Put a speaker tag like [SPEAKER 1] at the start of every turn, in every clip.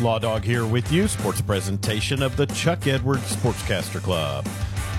[SPEAKER 1] Law Dog here with you, sports presentation of the Chuck Edwards Sportscaster Club.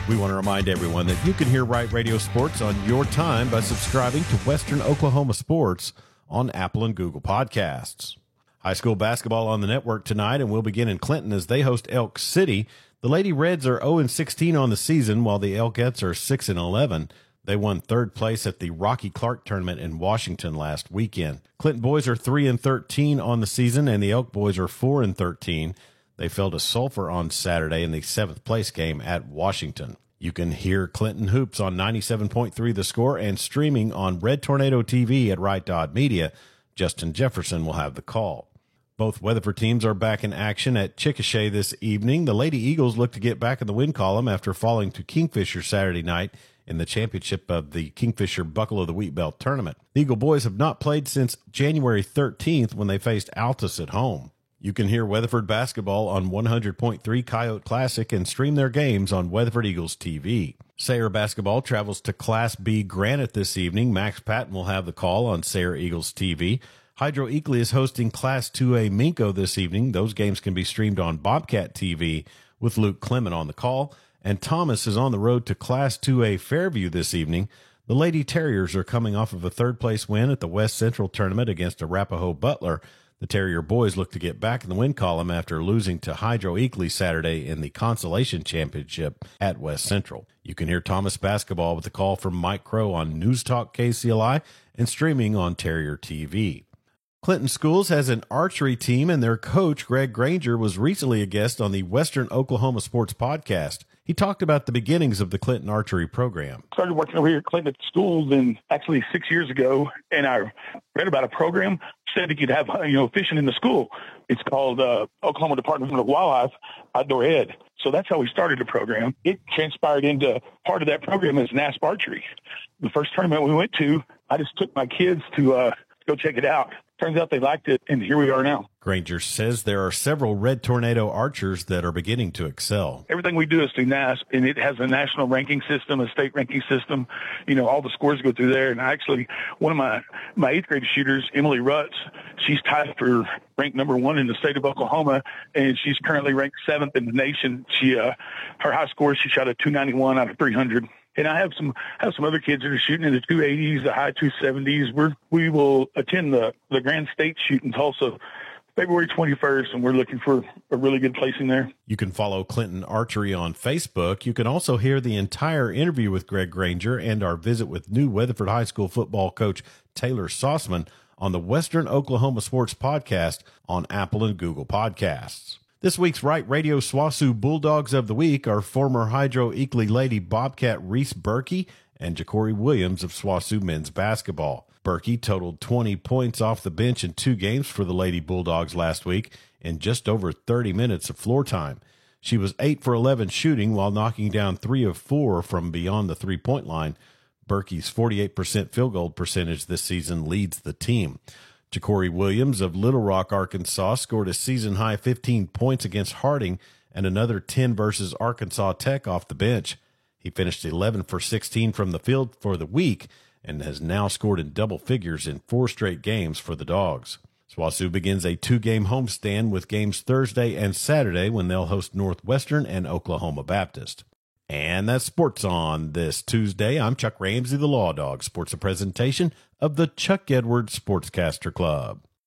[SPEAKER 1] We want to remind everyone that you can hear Right Radio Sports on your time by subscribing to Western Oklahoma Sports on Apple and Google Podcasts. High school basketball on the network tonight, and we'll begin in Clinton as they host Elk City. The Lady Reds are 0 16 on the season, while the Elkettes are 6 11. They won third place at the Rocky Clark tournament in Washington last weekend. Clinton boys are 3 and 13 on the season and the Elk boys are 4 and 13. They fell to Sulphur on Saturday in the 7th place game at Washington. You can hear Clinton Hoops on 97.3 The Score and streaming on Red Tornado TV at Right Dot Media. Justin Jefferson will have the call. Both Weatherford teams are back in action at Chickasha this evening. The Lady Eagles look to get back in the win column after falling to Kingfisher Saturday night in the championship of the Kingfisher Buckle of the Wheat Belt tournament. The Eagle boys have not played since January 13th when they faced Altus at home. You can hear Weatherford basketball on 100.3 Coyote Classic and stream their games on Weatherford Eagles TV. Sayre basketball travels to Class B Granite this evening. Max Patton will have the call on Sayre Eagles TV. Hydro Eakly is hosting Class 2A Minco this evening. Those games can be streamed on Bobcat TV with Luke Clement on the call and Thomas is on the road to Class 2A Fairview this evening. The Lady Terriers are coming off of a third place win at the West Central tournament against Arapaho Butler. The Terrier boys look to get back in the win column after losing to Hydro Eakly Saturday in the Consolation Championship at West Central. You can hear Thomas basketball with the call from Mike Crow on News Talk KCLI and streaming on Terrier TV. Clinton Schools has an archery team, and their coach, Greg Granger, was recently a guest on the Western Oklahoma Sports Podcast. He talked about the beginnings of the Clinton archery program.
[SPEAKER 2] Started working over here at Clinton schools and actually six years ago, and I read about a program said that you'd have you know fishing in the school. It's called uh, Oklahoma Department of Wildlife Outdoor Ed. So that's how we started the program. It transpired into part of that program is NASP archery. The first tournament we went to, I just took my kids to uh, go check it out turns out they liked it, and here we are now.
[SPEAKER 1] Granger says there are several Red Tornado archers that are beginning to excel.
[SPEAKER 2] Everything we do is through NASP, and it has a national ranking system, a state ranking system. You know, all the scores go through there. And actually, one of my my eighth grade shooters, Emily Rutz, she's tied for ranked number one in the state of Oklahoma, and she's currently ranked seventh in the nation. She uh, her high score, she shot a 291 out of 300 and I have some have some other kids that are shooting in the 280s, the high 270s. We're we will attend the the Grand State shoot in Tulsa February 21st, and we're looking for a really good placing there.
[SPEAKER 1] You can follow Clinton Archery on Facebook. You can also hear the entire interview with Greg Granger and our visit with new Weatherford High School football coach Taylor Sauceman on the Western Oklahoma Sports Podcast on Apple and Google Podcasts. This week's Right Radio SWOSU Bulldogs of the Week are former Hydro Eakly Lady Bobcat Reese Berkey and Jacory Williams of SWOSU men's basketball. Berkey totaled 20 points off the bench in two games for the Lady Bulldogs last week in just over 30 minutes of floor time. She was 8 for 11 shooting while knocking down 3 of 4 from beyond the three point line. Berkey's 48% field goal percentage this season leads the team. Jacory Williams of Little Rock, Arkansas scored a season high 15 points against Harding and another 10 versus Arkansas Tech off the bench. He finished 11 for 16 from the field for the week and has now scored in double figures in four straight games for the Dogs. SWOSU begins a two game homestand with games Thursday and Saturday when they'll host Northwestern and Oklahoma Baptist. And that's sports on this Tuesday. I'm Chuck Ramsey, the Law Dog. Sports a presentation of the Chuck Edwards Sportscaster Club.